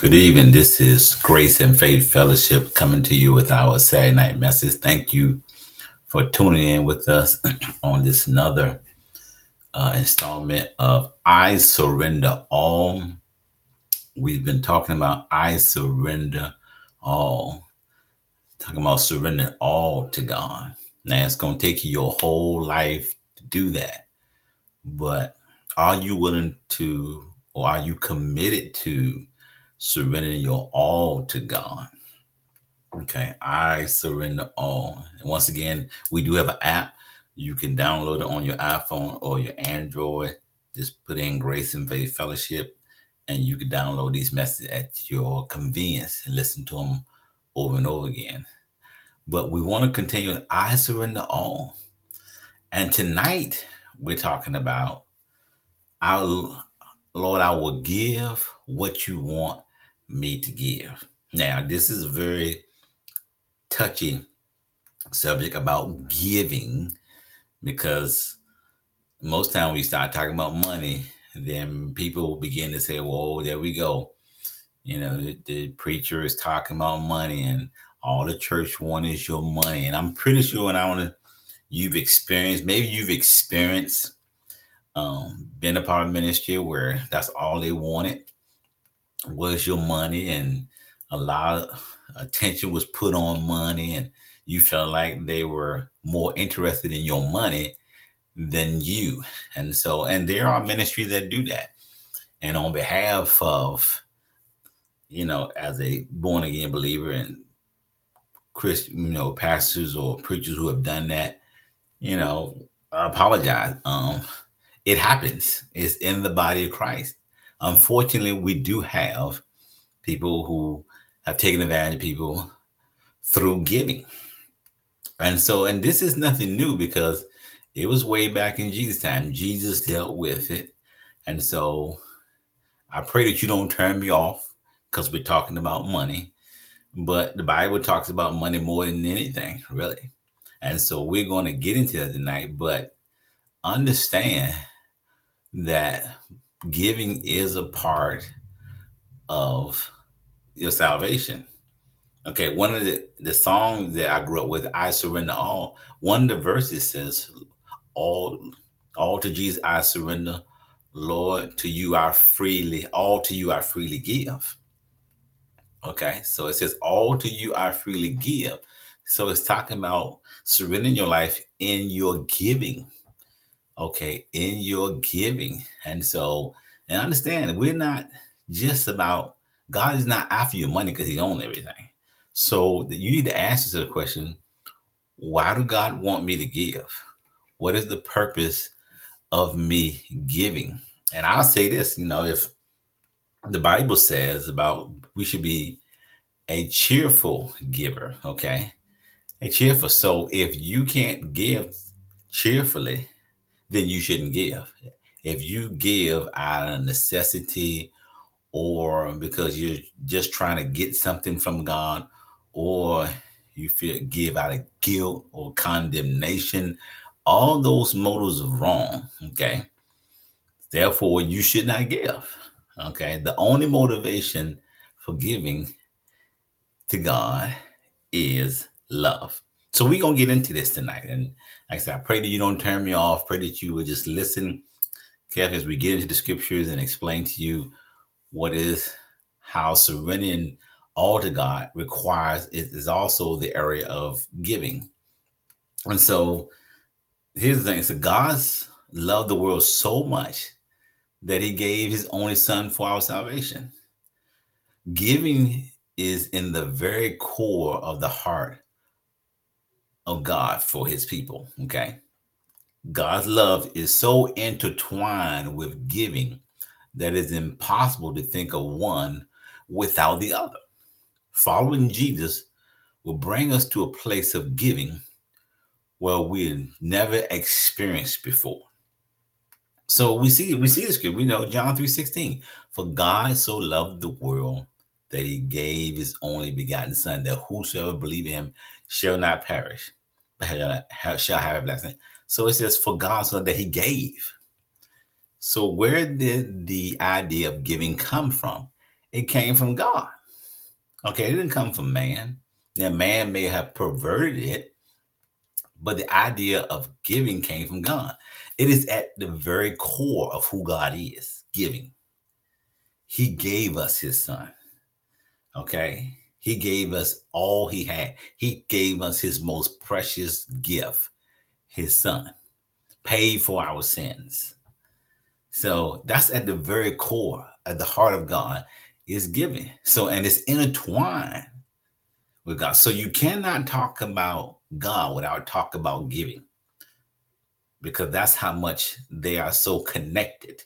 Good evening. This is Grace and Faith Fellowship coming to you with our Saturday night message. Thank you for tuning in with us on this another uh, installment of I Surrender All. We've been talking about I Surrender All, talking about surrendering all to God. Now, it's going to take you your whole life to do that. But are you willing to, or are you committed to? Surrendering your all to God. Okay, I surrender all. And once again, we do have an app. You can download it on your iPhone or your Android. Just put in Grace and Faith Fellowship, and you can download these messages at your convenience and listen to them over and over again. But we want to continue. I surrender all. And tonight we're talking about our Lord, I will give what you want me to give. Now, this is a very touchy subject about giving because most time we start talking about money, then people begin to say, "Whoa, there we go." You know, the, the preacher is talking about money, and all the church want is your money. And I'm pretty sure, and I want to, you've experienced, maybe you've experienced, um, been a part of ministry where that's all they wanted was your money and a lot of attention was put on money and you felt like they were more interested in your money than you. And so and there are ministries that do that. And on behalf of you know as a born again believer and christian you know pastors or preachers who have done that you know I apologize. Um it happens. It's in the body of christ unfortunately, we do have people who have taken advantage of people through giving. And so, and this is nothing new because it was way back in Jesus' time. Jesus dealt with it. And so I pray that you don't turn me off because we're talking about money. But the Bible talks about money more than anything, really. And so we're going to get into that tonight. But understand that giving is a part of your salvation. Okay, one of the, the songs that I grew up with, I surrender all. One of the verses says, All all to Jesus I surrender, Lord, to you I freely, all to you I freely give. Okay, so it says, All to you I freely give. So it's talking about surrendering your life in your giving okay, in your giving. And so, and understand, we're not just about God is not after your money because He owns everything. So you need to ask yourself the question: Why do God want me to give? What is the purpose of me giving? And I'll say this: you know, if the Bible says about we should be a cheerful giver, okay, a cheerful. So if you can't give cheerfully, then you shouldn't give. If you give out of necessity or because you're just trying to get something from God or you feel give out of guilt or condemnation, all those motives are wrong. Okay. Therefore, you should not give. Okay. The only motivation for giving to God is love. So we're gonna get into this tonight. And like I said, I pray that you don't turn me off. Pray that you will just listen carefully as we get into the scriptures and explain to you what is how surrendering all to God requires it is also the area of giving. And so here's the thing: so God's loved the world so much that he gave his only son for our salvation. Giving is in the very core of the heart of God for his people. Okay. God's love is so intertwined with giving that it's impossible to think of one without the other. Following Jesus will bring us to a place of giving where we never experienced before. So we see we see the script. We know John 3:16. For God so loved the world that he gave his only begotten son, that whosoever believe in him shall not perish, but shall have a blessing. So it says, for God so that he gave. So where did the idea of giving come from? it came from God. Okay, it didn't come from man. Now, man may have perverted it, but the idea of giving came from God. It is at the very core of who God is giving. He gave us his son. Okay. He gave us all he had. He gave us his most precious gift, his son, paid for our sins. So that's at the very core, at the heart of God is giving. So, and it's intertwined with God. So you cannot talk about God without talk about giving because that's how much they are so connected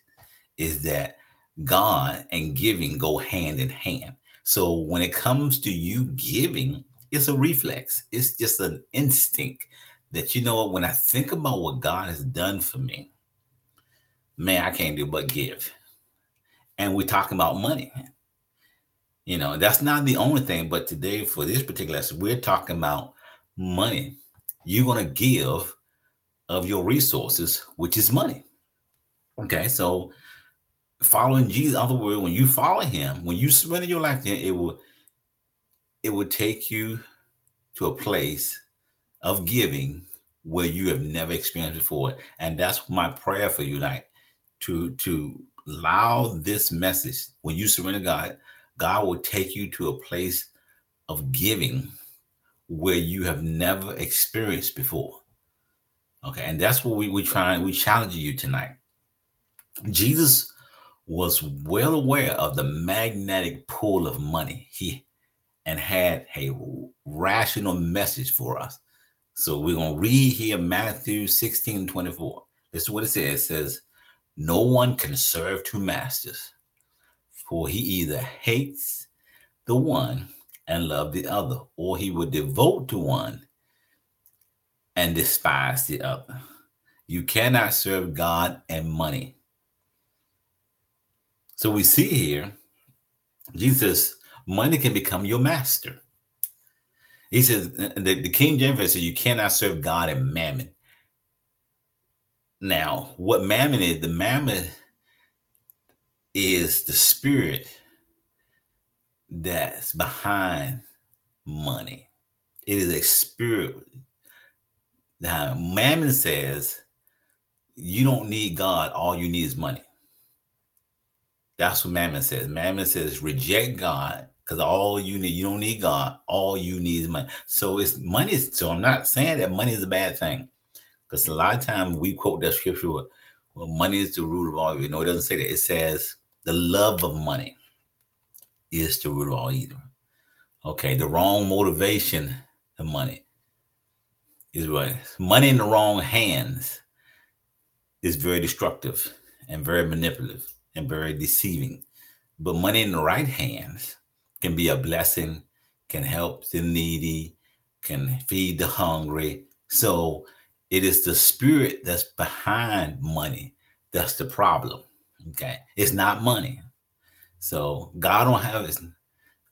is that God and giving go hand in hand. So when it comes to you giving, it's a reflex. It's just an instinct that you know when I think about what God has done for me, man, I can't do but give. And we're talking about money. You know, that's not the only thing, but today for this particular lesson, we're talking about money. You're going to give of your resources, which is money. Okay, so following Jesus, other word, when you follow him, when you surrender your life to him, it will it will take you to a place of giving where you have never experienced before. And that's my prayer for you, like to to allow this message when you surrender God, God will take you to a place of giving where you have never experienced before. Okay, and that's what we we try we challenge you tonight. Jesus was well aware of the magnetic pull of money. He and had a rational message for us. So we're gonna read here Matthew 16 24. This is what it says. It says, No one can serve two masters, for he either hates the one and love the other, or he would devote to one and despise the other. You cannot serve God and money. So we see here, Jesus, money can become your master. He says, uh, the, the King James says, you cannot serve God and mammon. Now, what mammon is, the mammon is the spirit that's behind money. It is a spirit now, Mammon says you don't need God, all you need is money. That's what Mammon says. Mammon says reject God because all you need, you don't need God, all you need is money. So it's money. So I'm not saying that money is a bad thing because a lot of times we quote that scripture, well, money is the root of all evil. No, it doesn't say that. It says the love of money is the root of all evil. Okay, the wrong motivation of money is right. Money in the wrong hands is very destructive and very manipulative and very deceiving. But money in the right hands can be a blessing, can help the needy, can feed the hungry. So it is the spirit that's behind money that's the problem. Okay. It's not money. So God don't have it.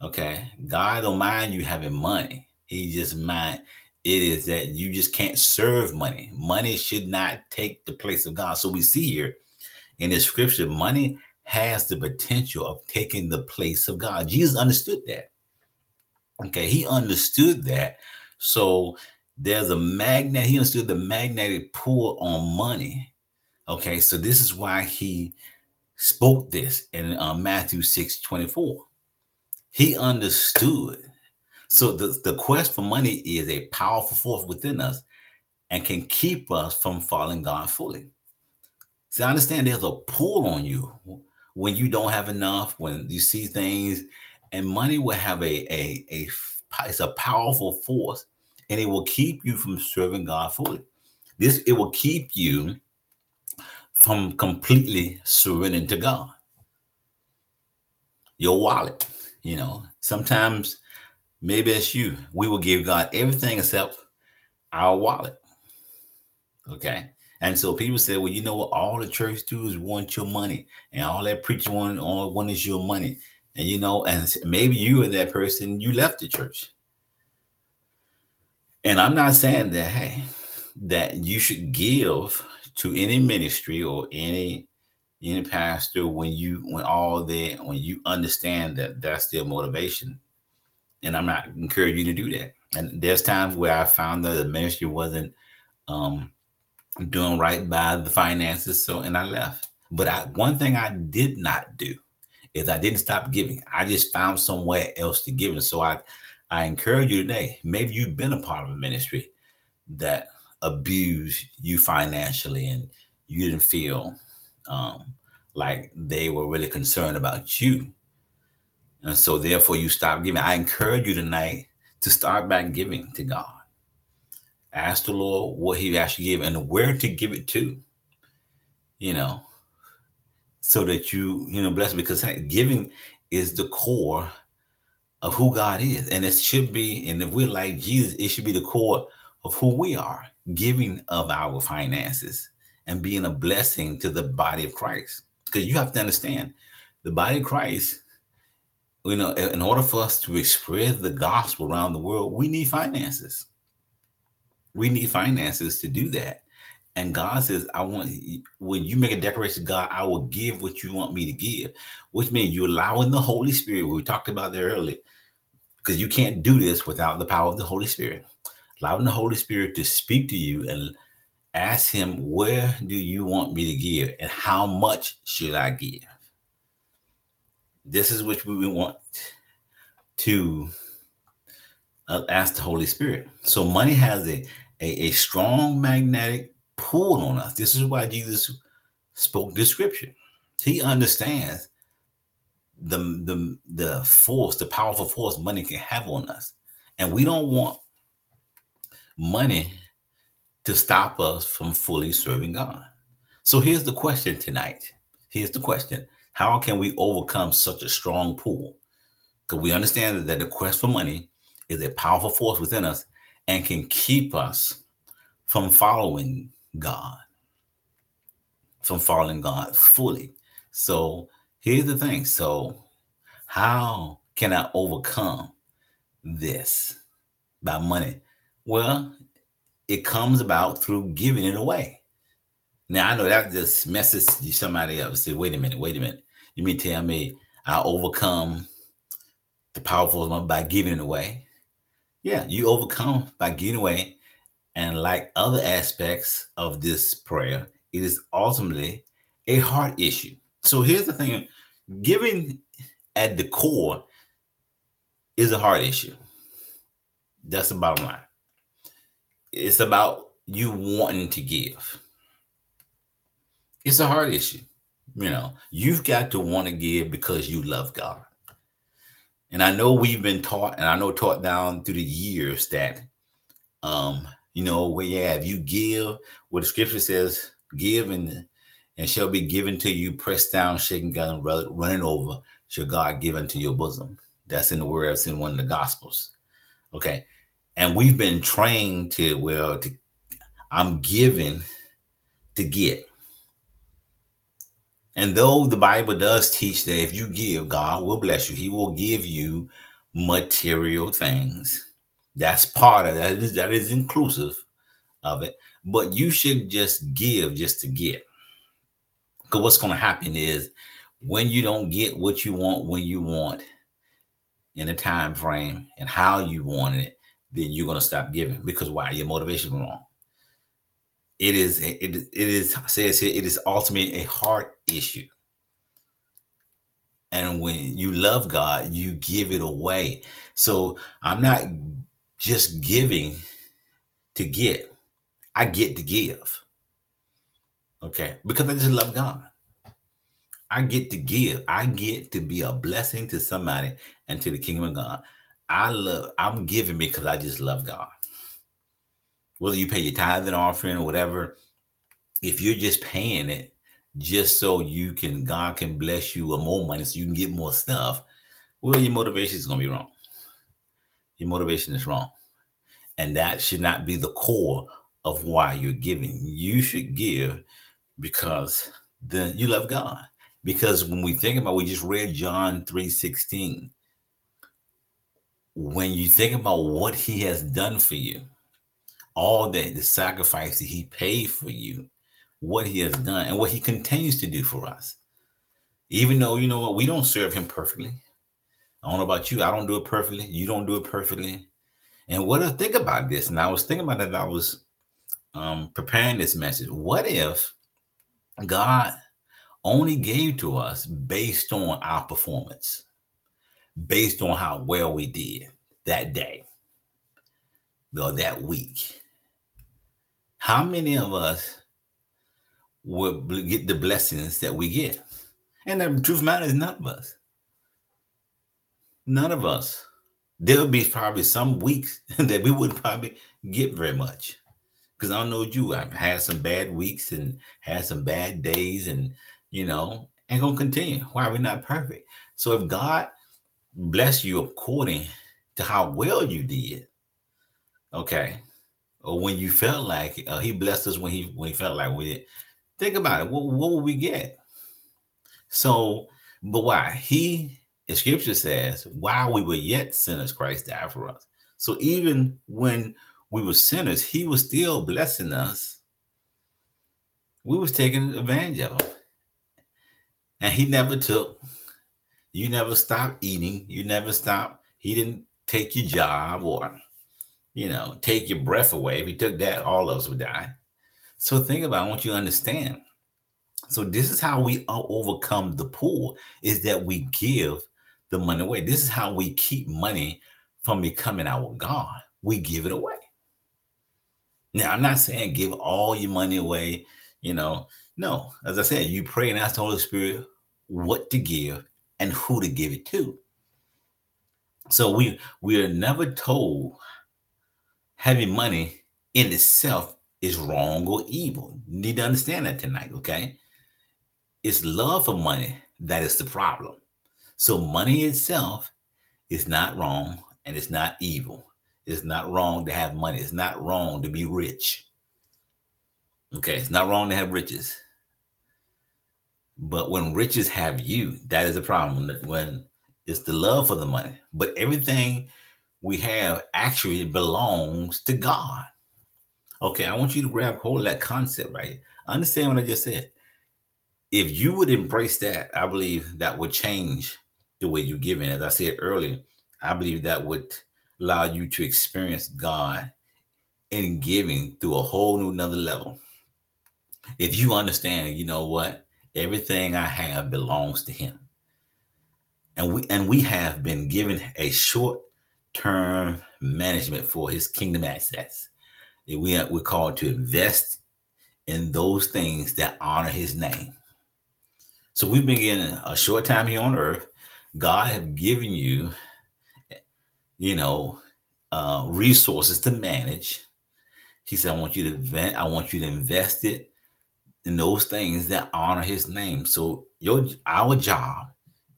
Okay. God don't mind you having money. He just mind it is that you just can't serve money. Money should not take the place of God. So we see here in the scripture, money has the potential of taking the place of God. Jesus understood that. Okay, he understood that. So there's a magnet, he understood the magnetic pull on money. Okay, so this is why he spoke this in uh, Matthew 6 24. He understood so the, the quest for money is a powerful force within us and can keep us from following God fully. See, I understand there's a pull on you when you don't have enough, when you see things, and money will have a, a, a it's a powerful force and it will keep you from serving God fully. This it will keep you from completely surrendering to God. Your wallet, you know, sometimes Maybe it's you. We will give God everything except our wallet. Okay. And so people say, well, you know what? All the church do is want your money, and all that preacher want, all one is your money. And you know, and maybe you are that person, you left the church. And I'm not saying that, hey, that you should give to any ministry or any, any pastor when you when all that when you understand that that's their motivation and i'm not encouraging you to do that and there's times where i found that the ministry wasn't um doing right by the finances so and i left but I, one thing i did not do is i didn't stop giving i just found somewhere else to give and so i i encourage you today maybe you've been a part of a ministry that abused you financially and you didn't feel um, like they were really concerned about you. And so therefore you stop giving. I encourage you tonight to start back giving to God. Ask the Lord what He actually gave and where to give it to. You know, so that you, you know, bless because giving is the core of who God is. And it should be, and if we're like Jesus, it should be the core of who we are, giving of our finances and being a blessing to the body of Christ. Because you have to understand, the body of Christ, you know, in order for us to spread the gospel around the world, we need finances. We need finances to do that. And God says, I want when you make a declaration, God, I will give what you want me to give, which means you're allowing the Holy Spirit, we talked about there earlier, because you can't do this without the power of the Holy Spirit. Allowing the Holy Spirit to speak to you and ask him, Where do you want me to give? And how much should I give? This is what we want to uh, ask the Holy Spirit. So money has a, a, a strong magnetic pull on us. This is why Jesus spoke this scripture. He understands the, the, the force, the powerful force money can have on us. And we don't want money to stop us from fully serving God. So here's the question tonight. Here's the question How can we overcome such a strong pull? Because we understand that the quest for money is a powerful force within us and can keep us from following God, from following God fully. So here's the thing. So, how can I overcome this by money? Well, it comes about through giving it away. Now I know that just messes somebody up. Say, wait a minute, wait a minute. You mean tell me I overcome the powerful one by giving it away? Yeah, you overcome by giving away. And like other aspects of this prayer, it is ultimately a heart issue. So here's the thing giving at the core is a heart issue. That's the bottom line it's about you wanting to give. It's a hard issue. You know, you've got to want to give because you love God. And I know we've been taught, and I know taught down through the years that, um, you know, where yeah, if you give, what the scripture says, give and and shall be given to you, pressed down, shaken down, running over, shall God give unto your bosom. That's in the words in one of the gospels. Okay and we've been trained to well to i'm giving to get and though the bible does teach that if you give god will bless you he will give you material things that's part of that that is inclusive of it but you should just give just to get because what's going to happen is when you don't get what you want when you want in a time frame and how you want it then you're going to stop giving because why? Your motivation is wrong. It is it, it is says here it is ultimately a heart issue. And when you love God, you give it away. So I'm not just giving to get. I get to give. Okay. Because I just love God. I get to give. I get to be a blessing to somebody and to the kingdom of God. I love, I'm giving because I just love God. Whether you pay your tithe and offering or whatever, if you're just paying it just so you can, God can bless you with more money so you can get more stuff, well, your motivation is going to be wrong. Your motivation is wrong. And that should not be the core of why you're giving. You should give because then you love God. Because when we think about, we just read John 3 16 when you think about what he has done for you, all that the sacrifice that he paid for you, what he has done and what he continues to do for us. Even though, you know what, we don't serve him perfectly. I don't know about you. I don't do it perfectly. You don't do it perfectly. And what I think about this, and I was thinking about it, I was um, preparing this message. What if God only gave to us based on our performance, based on how well we did that day or that week? How many of us will get the blessings that we get? And the truth matter is none of us. None of us. There'll be probably some weeks that we wouldn't probably get very much. Because I don't know you, I've had some bad weeks and had some bad days, and you know, and gonna continue. Why are we not perfect? So if God bless you according to how well you did, okay, or when you felt like uh, He blessed us when He when He felt like we did. Think about it. What, what will we get? So, but why? He, the scripture says, while we were yet sinners, Christ died for us. So even when we were sinners, he was still blessing us. We was taking advantage of him. And he never took, you never stopped eating, you never stopped. He didn't take your job or, you know, take your breath away. If he took that, all of us would die. So think about, I want you to understand so this is how we overcome the pool is that we give the money away. This is how we keep money from becoming our God. We give it away. Now, I'm not saying give all your money away, you know. No, as I said, you pray and ask the Holy Spirit what to give and who to give it to. So we we are never told having money in itself is wrong or evil. You need to understand that tonight, okay? It's love for money that is the problem. So money itself is not wrong and it's not evil. It's not wrong to have money. It's not wrong to be rich. Okay, it's not wrong to have riches. But when riches have you, that is a problem. When it's the love for the money. But everything we have actually belongs to God. Okay, I want you to grab hold of that concept right. Understand what I just said if you would embrace that, I believe that would change the way you give in. As I said earlier, I believe that would allow you to experience God in giving through a whole new another level. If you understand, you know what, everything I have belongs to Him, and we and we have been given a short term management for His kingdom assets. We are, we're called to invest in those things that honor His name. So we've been getting a short time here on earth. God have given you, you know, uh, resources to manage. He said, I want you to invent, I want you to invest it in those things that honor his name. So your our job,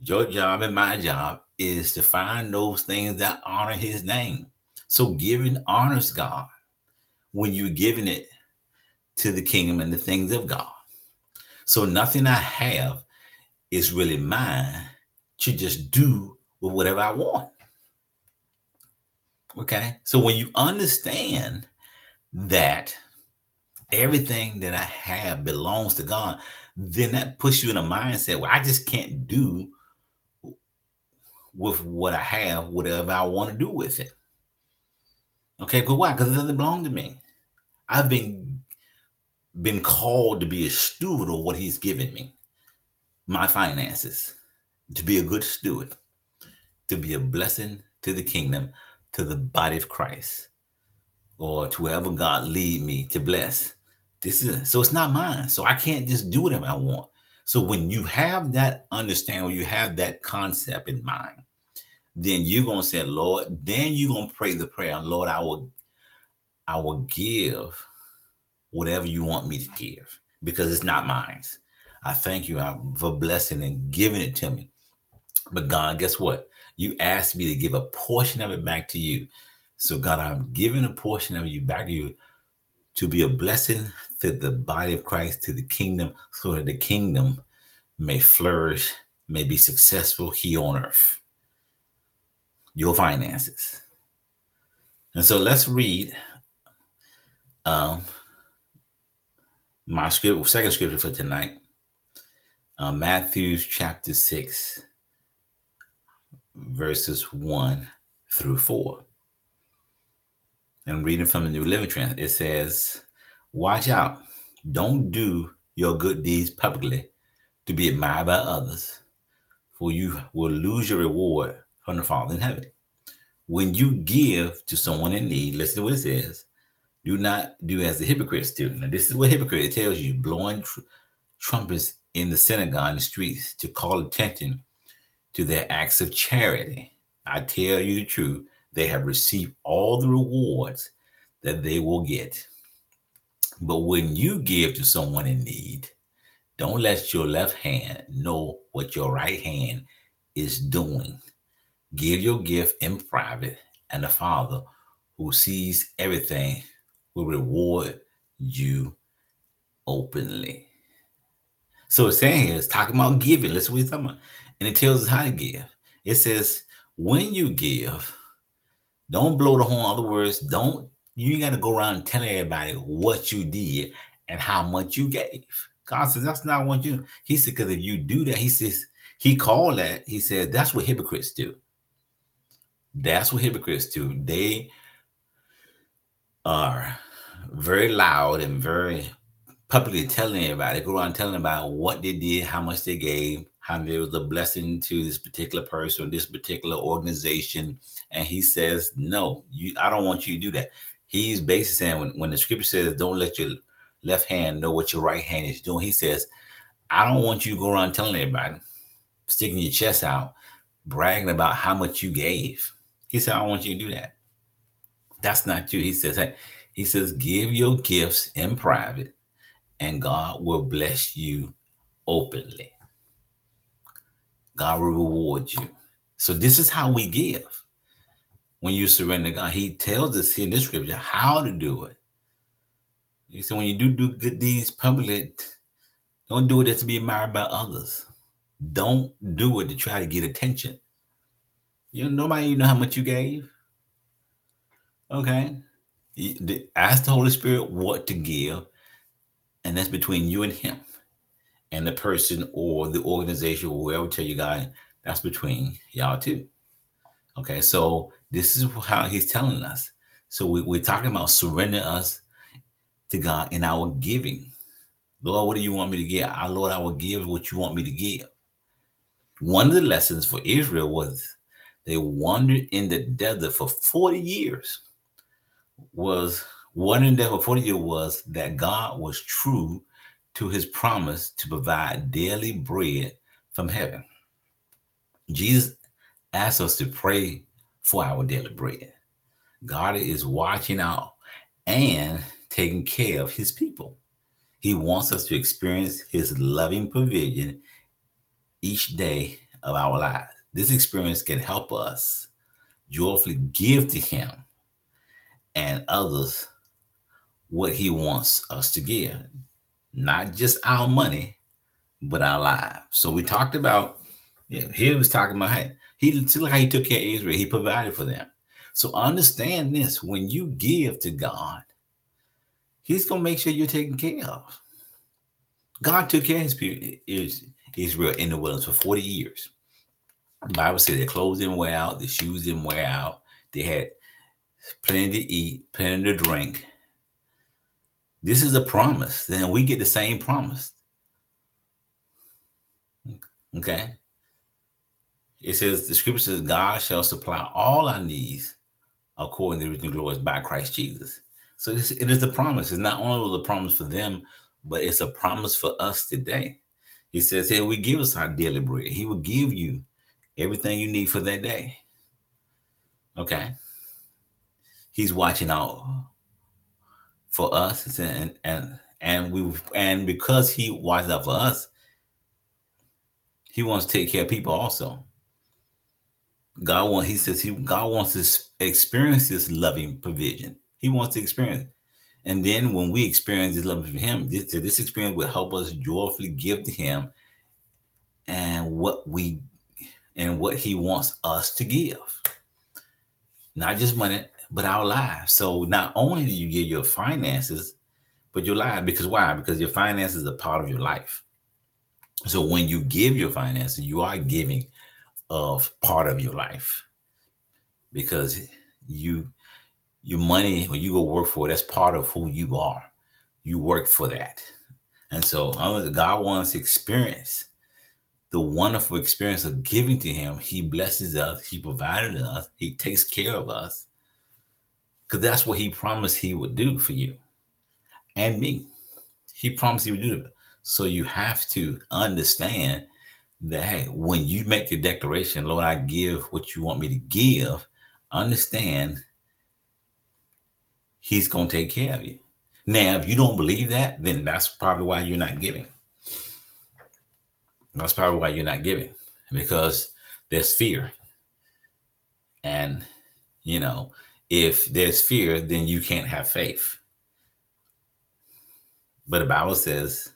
your job and my job is to find those things that honor his name. So giving honors God when you're giving it to the kingdom and the things of God. So nothing I have is really mine to just do with whatever I want. Okay. So when you understand that everything that I have belongs to God, then that puts you in a mindset where I just can't do with what I have, whatever I want to do with it. Okay, but why? Because it doesn't belong to me. I've been been called to be a steward of what he's given me my finances, to be a good steward, to be a blessing to the kingdom, to the body of Christ, or to wherever God lead me to bless. This is so it's not mine. So I can't just do whatever I want. So when you have that understanding, you have that concept in mind, then you're gonna say, Lord, then you're gonna pray the prayer, Lord, I will I will give whatever you want me to give because it's not mine. I thank you for blessing and giving it to me. But God, guess what? You asked me to give a portion of it back to you. So, God, I'm giving a portion of you back to you to be a blessing to the body of Christ, to the kingdom, so that the kingdom may flourish, may be successful here on earth. Your finances. And so let's read um, My script, second scripture for tonight, uh, Matthew chapter 6, verses 1 through 4. And reading from the New Living Trans, it says, Watch out. Don't do your good deeds publicly to be admired by others, for you will lose your reward from the Father in heaven. When you give to someone in need, listen to what it says. Do not do as the hypocrites do. Now, this is what hypocrite tells you blowing tr- trumpets in the synagogue and the streets to call attention to their acts of charity. I tell you the truth, they have received all the rewards that they will get. But when you give to someone in need, don't let your left hand know what your right hand is doing. Give your gift in private, and the Father who sees everything will reward you openly. So it's saying here, it's talking about giving. He's talking about. And it tells us how to give. It says, when you give, don't blow the horn. Other words, don't you ain't gotta go around telling everybody what you did and how much you gave. God says that's not what you. He said because if you do that, he says he called that. He said that's what hypocrites do. That's what hypocrites do. They are very loud and very publicly telling everybody, go around telling about what they did, how much they gave, how there was a blessing to this particular person, this particular organization. And he says, No, you I don't want you to do that. He's basically saying when, when the scripture says, Don't let your left hand know what your right hand is doing, he says, I don't want you to go around telling everybody, sticking your chest out, bragging about how much you gave. He said, I want you to do that. That's not you. He says, hey, he says, give your gifts in private, and God will bless you openly. God will reward you. So this is how we give. When you surrender God, He tells us in this scripture how to do it. He said, when you do do good deeds publicly, don't do it to be admired by others. Don't do it to try to get attention. You know, nobody you know how much you gave. Okay. Ask the Holy Spirit what to give, and that's between you and Him, and the person or the organization or whoever tell you God. That's between y'all too. Okay, so this is how He's telling us. So we, we're talking about surrendering us to God in our giving. Lord, what do you want me to give? Our Lord, I will give what you want me to give. One of the lessons for Israel was they wandered in the desert for 40 years was one endeavor for you was that God was true to his promise to provide daily bread from heaven. Jesus asked us to pray for our daily bread. God is watching out and taking care of his people. He wants us to experience his loving provision each day of our lives. This experience can help us joyfully give to him and others what he wants us to give. Not just our money, but our lives. So we talked about, yeah, he was talking about hey, he see like how he took care of Israel, he provided for them. So understand this when you give to God, He's gonna make sure you're taken care of. God took care of his Israel in the wilderness for 40 years. Bible said their clothes didn't wear out, their shoes didn't wear out, they had plenty to eat, plenty to drink. This is a promise. Then we get the same promise. Okay. It says the scripture says God shall supply all our needs according to the original glories by Christ Jesus. So this, it is a promise. It's not only a promise for them, but it's a promise for us today. He says, Hey, we give us our daily bread. He will give you everything you need for that day. Okay? He's watching out for us and and and we and because he watches out for us he wants to take care of people also. God wants he says he god wants to experience this loving provision. He wants to experience and then when we experience this love from him this, this experience will help us joyfully give to him and what we and what he wants us to give not just money but our lives. So not only do you give your finances, but your life. because why? Because your finances are part of your life. So when you give your finances, you are giving of part of your life because you your money when you go work for it, that's part of who you are. You work for that. And so God wants experience the wonderful experience of giving to him. He blesses us, he provided us, he takes care of us. Because that's what he promised he would do for you and me. He promised he would do it. So you have to understand that when you make the declaration, Lord, I give what you want me to give, understand he's going to take care of you. Now, if you don't believe that, then that's probably why you're not giving. That's probably why you're not giving because there's fear. And, you know, if there's fear, then you can't have faith. But the Bible says,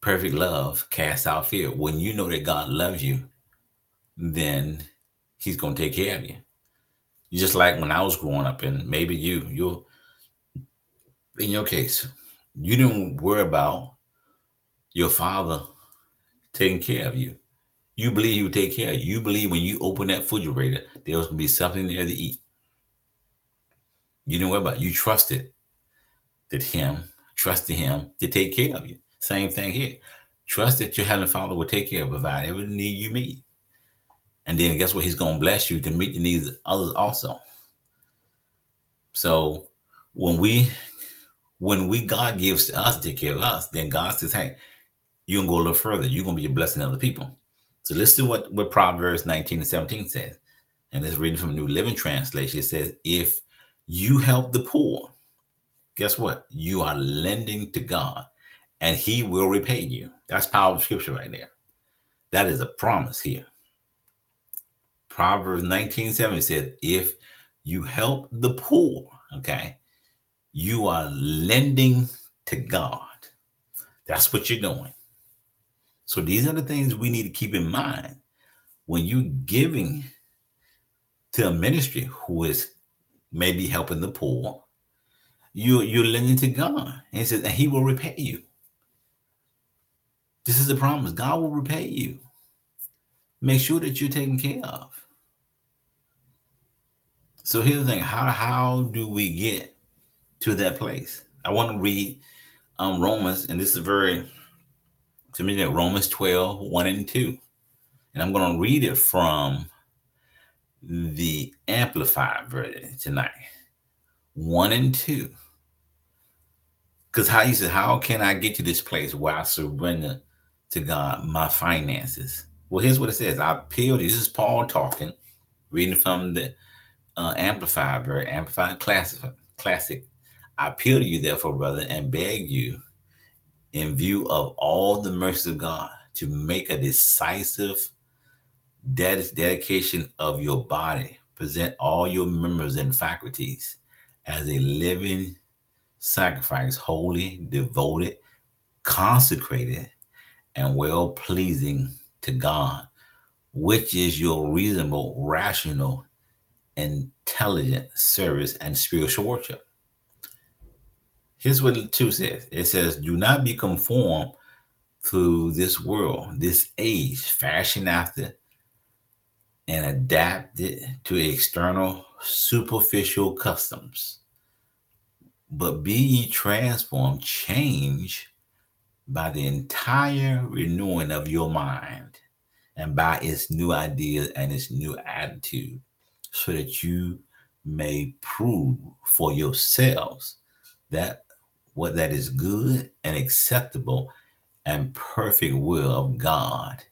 perfect love casts out fear. When you know that God loves you, then he's going to take care of you. Just like when I was growing up, and maybe you, you, in your case, you didn't worry about your father taking care of you. You believe he would take care of you. You believe when you open that refrigerator, there was going to be something there to eat. You didn't worry about it. You trusted that him, trusted him to take care of you. Same thing here. Trust that your heavenly father will take care of, provide every need you meet. And then guess what? He's to bless you to meet the needs of others also. So when we when we God gives to us to care of us, then God says, Hey, you can go a little further. You're gonna be a blessing to other people. So listen to what, what Proverbs 19 and 17 says. And it's reading from New Living Translation. It says, if you help the poor, guess what? You are lending to God and he will repay you. That's power of scripture right there. That is a promise here. Proverbs 19 7 says, if you help the poor, okay, you are lending to God. That's what you're doing. So these are the things we need to keep in mind when you're giving to a ministry who is maybe helping the poor. You you're lending to God, and He says, and He will repay you. This is the promise. God will repay you. Make sure that you're taken care of. So here's the thing: how how do we get to that place? I want to read um, Romans, and this is very familiar. Romans 12, 1 and 2. And I'm going to read it from the Amplified version tonight. 1 and 2. Because how you said, how can I get to this place where I surrender to God my finances? Well, here's what it says. I appeal. To you. This is Paul talking, reading from the uh, Amplified, very Amplified Classic. Classic. I appeal to you, therefore, brother, and beg you in view of all the mercies of God to make a decisive ded- dedication of your body. Present all your members and faculties as a living sacrifice, holy, devoted, consecrated, and well pleasing to God, which is your reasonable, rational, intelligent service and spiritual worship. Here's what two says it says, Do not be conformed to this world, this age, fashioned after and adapted to external superficial customs. But be ye transformed, change by the entire renewing of your mind and by its new ideas and its new attitude, so that you may prove for yourselves that what that is good and acceptable and perfect will of God,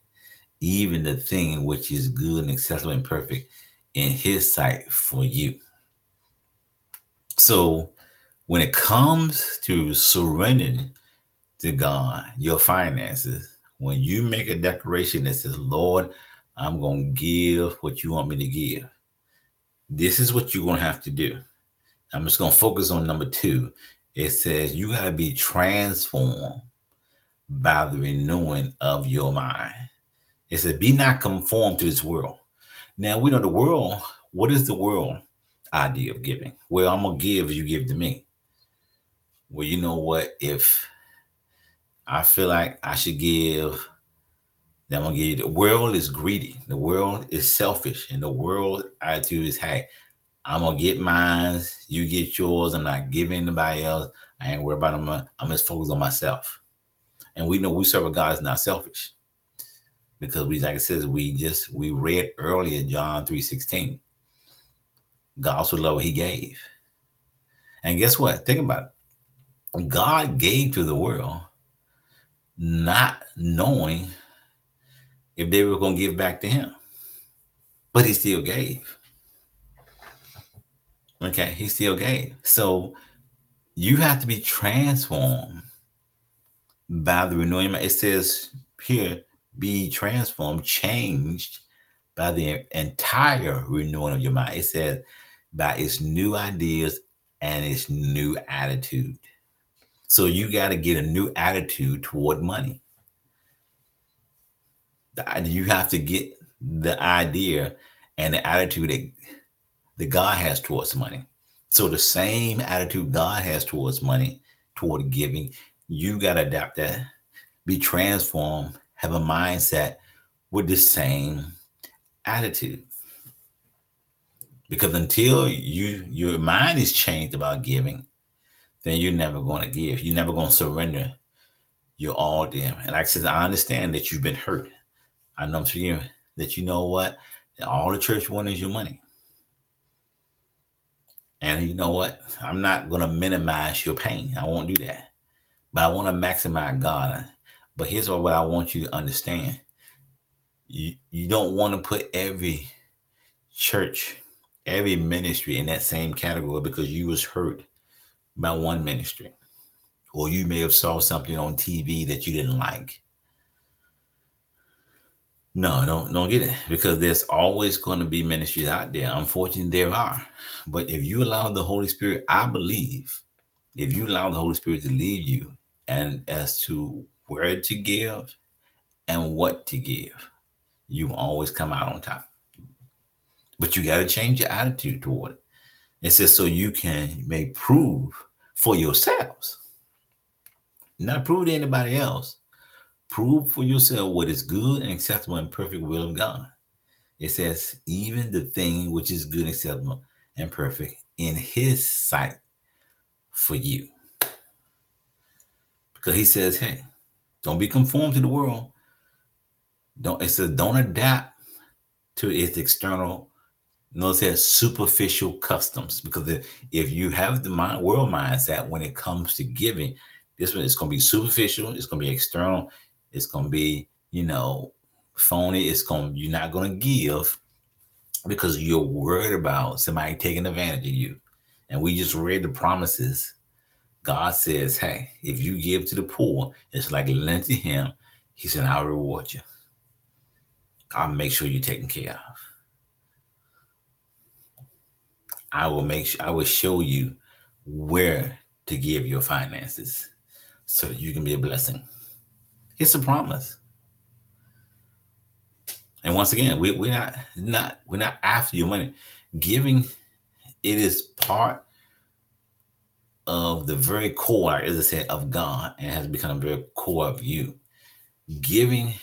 even the thing which is good and acceptable and perfect in His sight for you. So, when it comes to surrendering to God your finances, when you make a declaration that says, Lord, I'm going to give what you want me to give, this is what you're going to have to do. I'm just going to focus on number two it says you got to be transformed by the renewing of your mind. It says, be not conformed to this world. Now we know the world, what is the world idea of giving? Well, I'm gonna give, you give to me. well, you know what? If I feel like I should give, then I'm gonna give you. The world is greedy. The world is selfish, and the world attitude is, hey, I'm gonna get mine. You get yours. I'm not giving anybody else. I ain't worried about them. Uh, I'm just focused on myself. And we know we serve a God that's not selfish. Because we, like it says, we just we read earlier John 3 16. God so loved he gave. And guess what? Think about it. God gave to the world, not knowing if they were going to give back to him. But he still gave. Okay, he's still gay. So you have to be transformed by the renewing. It says here, be transformed, changed by the entire renewing of your mind. It says by its new ideas and its new attitude. So you got to get a new attitude toward money. You have to get the idea and the attitude that, that God has towards money. So the same attitude God has towards money, toward giving, you got to adapt that, be transformed, have a mindset with the same attitude. Because until you your mind is changed about giving, then you're never going to give. You're never going to surrender your all to him. And I said, I understand that you've been hurt. I know you that you know what? All the church wants is your money. And you know what? I'm not going to minimize your pain. I won't do that. But I want to maximize God. But here's what I want you to understand. You, you don't want to put every church, every ministry in that same category because you was hurt by one ministry. Or you may have saw something on TV that you didn't like. No, don't don't get it because there's always going to be ministries out there. Unfortunately, there are. But if you allow the Holy Spirit, I believe, if you allow the Holy Spirit to lead you and as to where to give and what to give, you always come out on top. But you got to change your attitude toward it. It says so you can may prove for yourselves, not prove to anybody else Prove for yourself what is good and acceptable and perfect will of God. It says, even the thing which is good, acceptable, and perfect in his sight for you. Because he says, hey, don't be conformed to the world. Don't it says don't adapt to its external, notice it superficial customs. Because if you have the mind, world mindset when it comes to giving, this one is going to be superficial, it's going to be external, it's gonna be, you know, phony. It's gonna you're not gonna give because you're worried about somebody taking advantage of you. And we just read the promises. God says, Hey, if you give to the poor, it's like lend to him. He said, I'll reward you. I'll make sure you're taken care of. I will make sure I will show you where to give your finances so you can be a blessing. It's a promise. And once again, we, we're not not we're not after your money. Giving it is part of the very core, as I said, of God, and has become a very core of you. Giving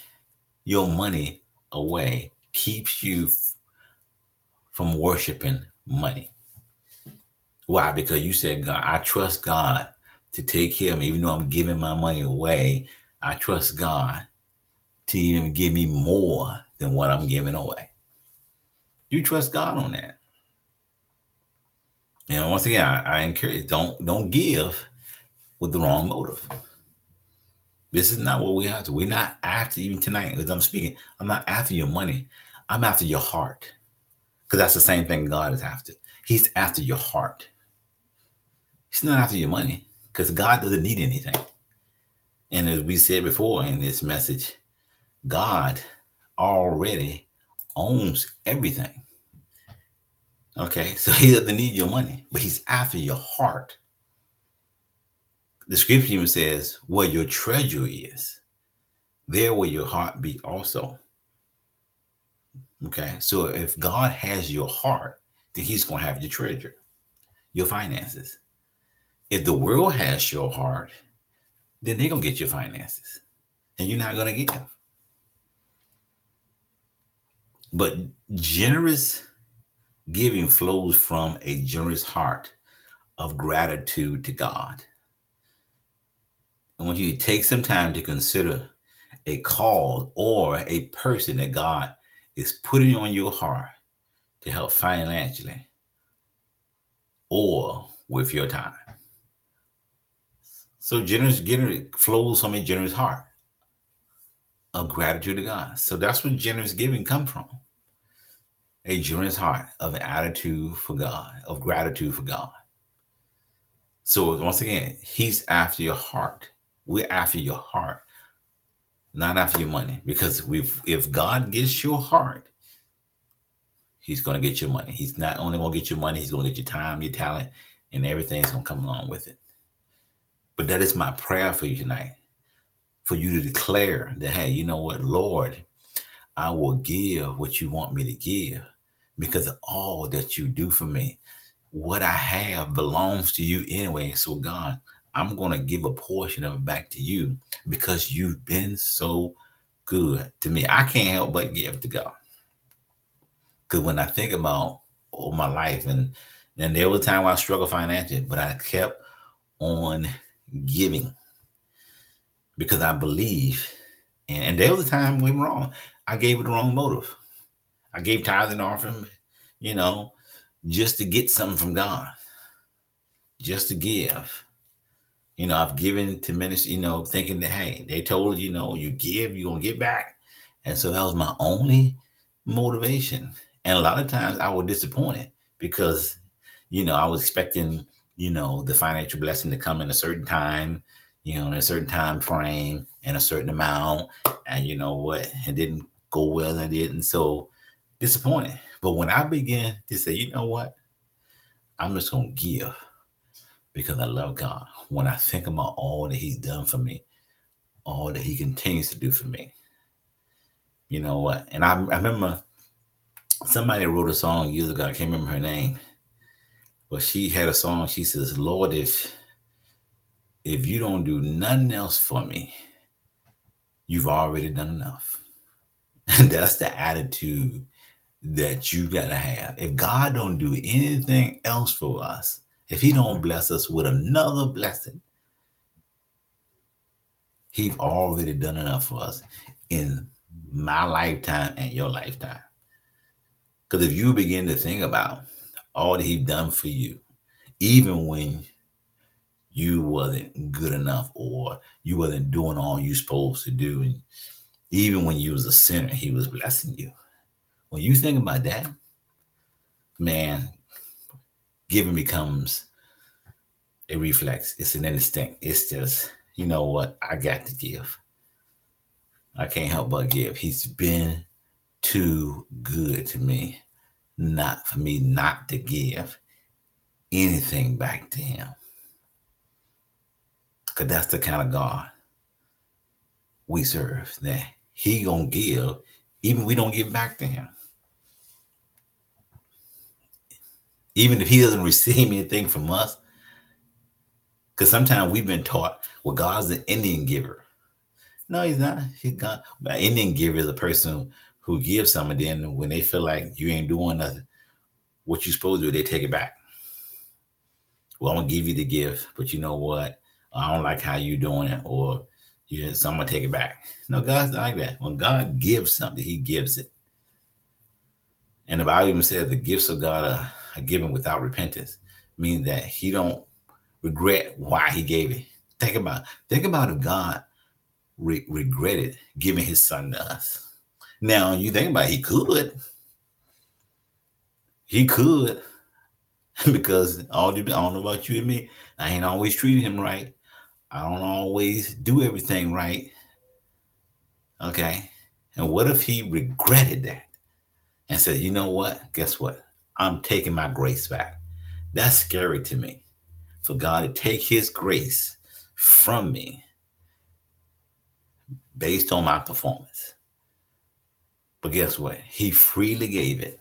your money away keeps you from worshiping money. Why? Because you said, God, I trust God to take care of me, even though I'm giving my money away. I trust God to even give me more than what I'm giving away. You trust God on that. And once again, I, I encourage don't don't give with the wrong motive. This is not what we have to. We're not after even tonight, as I'm speaking. I'm not after your money. I'm after your heart. Because that's the same thing God is after. He's after your heart. He's not after your money. Because God doesn't need anything. And as we said before in this message, God already owns everything. Okay, so he doesn't need your money, but he's after your heart. The scripture even says, where your treasure is, there will your heart be also. Okay, so if God has your heart, then he's going to have your treasure, your finances. If the world has your heart, then they're gonna get your finances, and you're not gonna give. But generous giving flows from a generous heart of gratitude to God. I want you to take some time to consider a call or a person that God is putting on your heart to help financially or with your time. So generous giving flows from a generous heart of gratitude to God. So that's where generous giving comes from. A generous heart of attitude for God, of gratitude for God. So once again, he's after your heart. We're after your heart, not after your money. Because if God gets your heart, he's going to get your money. He's not only going to get your money, he's going to get your time, your talent, and everything's going to come along with it. But that is my prayer for you tonight for you to declare that, hey, you know what, Lord, I will give what you want me to give because of all that you do for me. What I have belongs to you anyway. So, God, I'm going to give a portion of it back to you because you've been so good to me. I can't help but give to God. Because when I think about all my life, and and there was a time I struggled financially, but I kept on giving because I believe. And, and there was a time we were wrong. I gave it the wrong motive. I gave tithes and offering, you know, just to get something from God, just to give. You know, I've given to ministry, you know, thinking that, hey, they told you, you know, you give, you're going to get back. And so that was my only motivation. And a lot of times I was disappointed because, you know, I was expecting, you know, the financial blessing to come in a certain time, you know, in a certain time frame and a certain amount. And you know what? It didn't go well and didn't. So disappointed. But when I began to say, you know what? I'm just gonna give because I love God. When I think about all that He's done for me, all that He continues to do for me. You know what? And I, I remember somebody wrote a song years ago. I can't remember her name, but she had a song. She says, "Lord, if if you don't do nothing else for me, you've already done enough. And that's the attitude that you gotta have. If God don't do anything else for us, if He don't bless us with another blessing, He's already done enough for us in my lifetime and your lifetime. Because if you begin to think about all that He's done for you, even when you wasn't good enough or you wasn't doing all you supposed to do. And even when you was a sinner, he was blessing you. When you think about that, man, giving becomes a reflex. It's an instinct. It's just, you know what? I got to give. I can't help but give. He's been too good to me, not for me not to give anything back to him. Cause that's the kind of God we serve. That He gonna give, even we don't give back to Him. Even if He doesn't receive anything from us, because sometimes we've been taught, well, God's an Indian giver. No, He's not. He's God. An Indian giver is a person who give something, and then when they feel like you ain't doing nothing, what you supposed to do, they take it back. Well, I'm gonna give you the gift, but you know what? I don't like how you doing it, or you yeah, so I'm gonna take it back. No, God's not like that. When God gives something, He gives it. And the Bible even says the gifts of God are, are given without repentance, meaning that He don't regret why He gave it. Think about think about if God re- regretted giving His Son to us. Now you think about it, He could. He could, because all I don't know about you and me, I ain't always treating him right. I don't always do everything right. Okay. And what if he regretted that and said, you know what? Guess what? I'm taking my grace back. That's scary to me. For God to take his grace from me based on my performance. But guess what? He freely gave it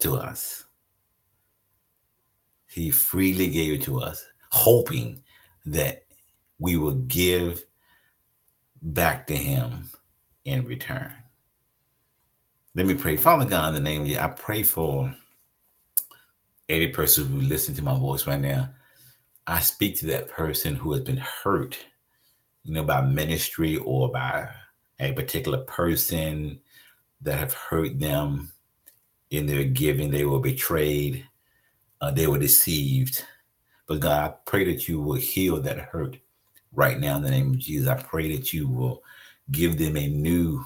to us. He freely gave it to us hoping that we will give back to him in return. Let me pray. Father God, in the name of you, I pray for every person who listens to my voice right now. I speak to that person who has been hurt, you know, by ministry or by a particular person that have hurt them in their giving. They were betrayed, uh, they were deceived. But God, I pray that you will heal that hurt right now in the name of Jesus. I pray that you will give them a new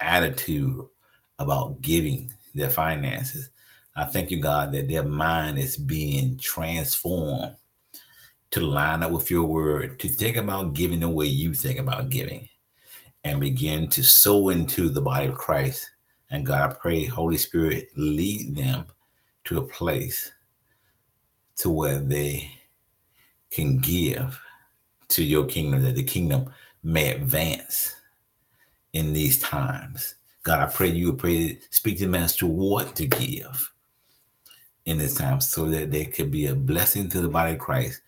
attitude about giving their finances. I thank you, God, that their mind is being transformed to line up with your word, to think about giving the way you think about giving, and begin to sow into the body of Christ. And God, I pray, Holy Spirit, lead them to a place to where they can give to your kingdom, that the kingdom may advance in these times. God, I pray you pray, speak to them as to what to give in this time so that they could be a blessing to the body of Christ.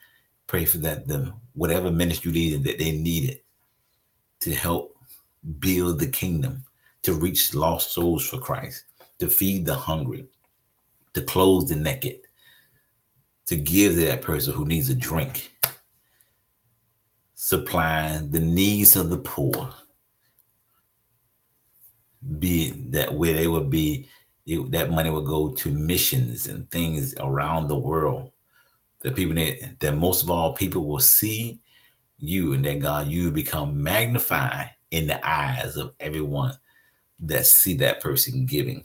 Pray for that the whatever ministry leader that they needed to help build the kingdom, to reach lost souls for Christ, to feed the hungry, to clothe the naked, to give to that person who needs a drink, supplying the needs of the poor. Be that where they would be it, that money would go to missions and things around the world. The people that, that most of all people will see you and that god you become magnified in the eyes of everyone that see that person giving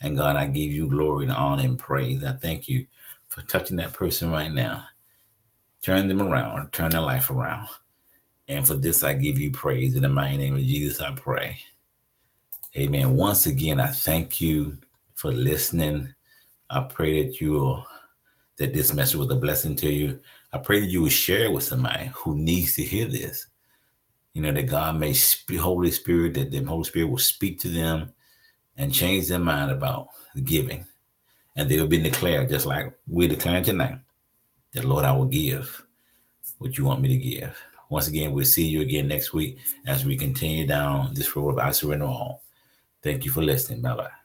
and god i give you glory and honor and praise i thank you for touching that person right now turn them around turn their life around and for this i give you praise in the mighty name of jesus i pray Amen. Once again, I thank you for listening. I pray that you will, that this message was a blessing to you. I pray that you will share it with somebody who needs to hear this. You know, that God may speak, Holy Spirit, that the Holy Spirit will speak to them and change their mind about giving. And they will be declared, just like we're declaring tonight, that Lord, I will give what you want me to give. Once again, we'll see you again next week as we continue down this road of I surrender all. Thank you for listening. Bye bye.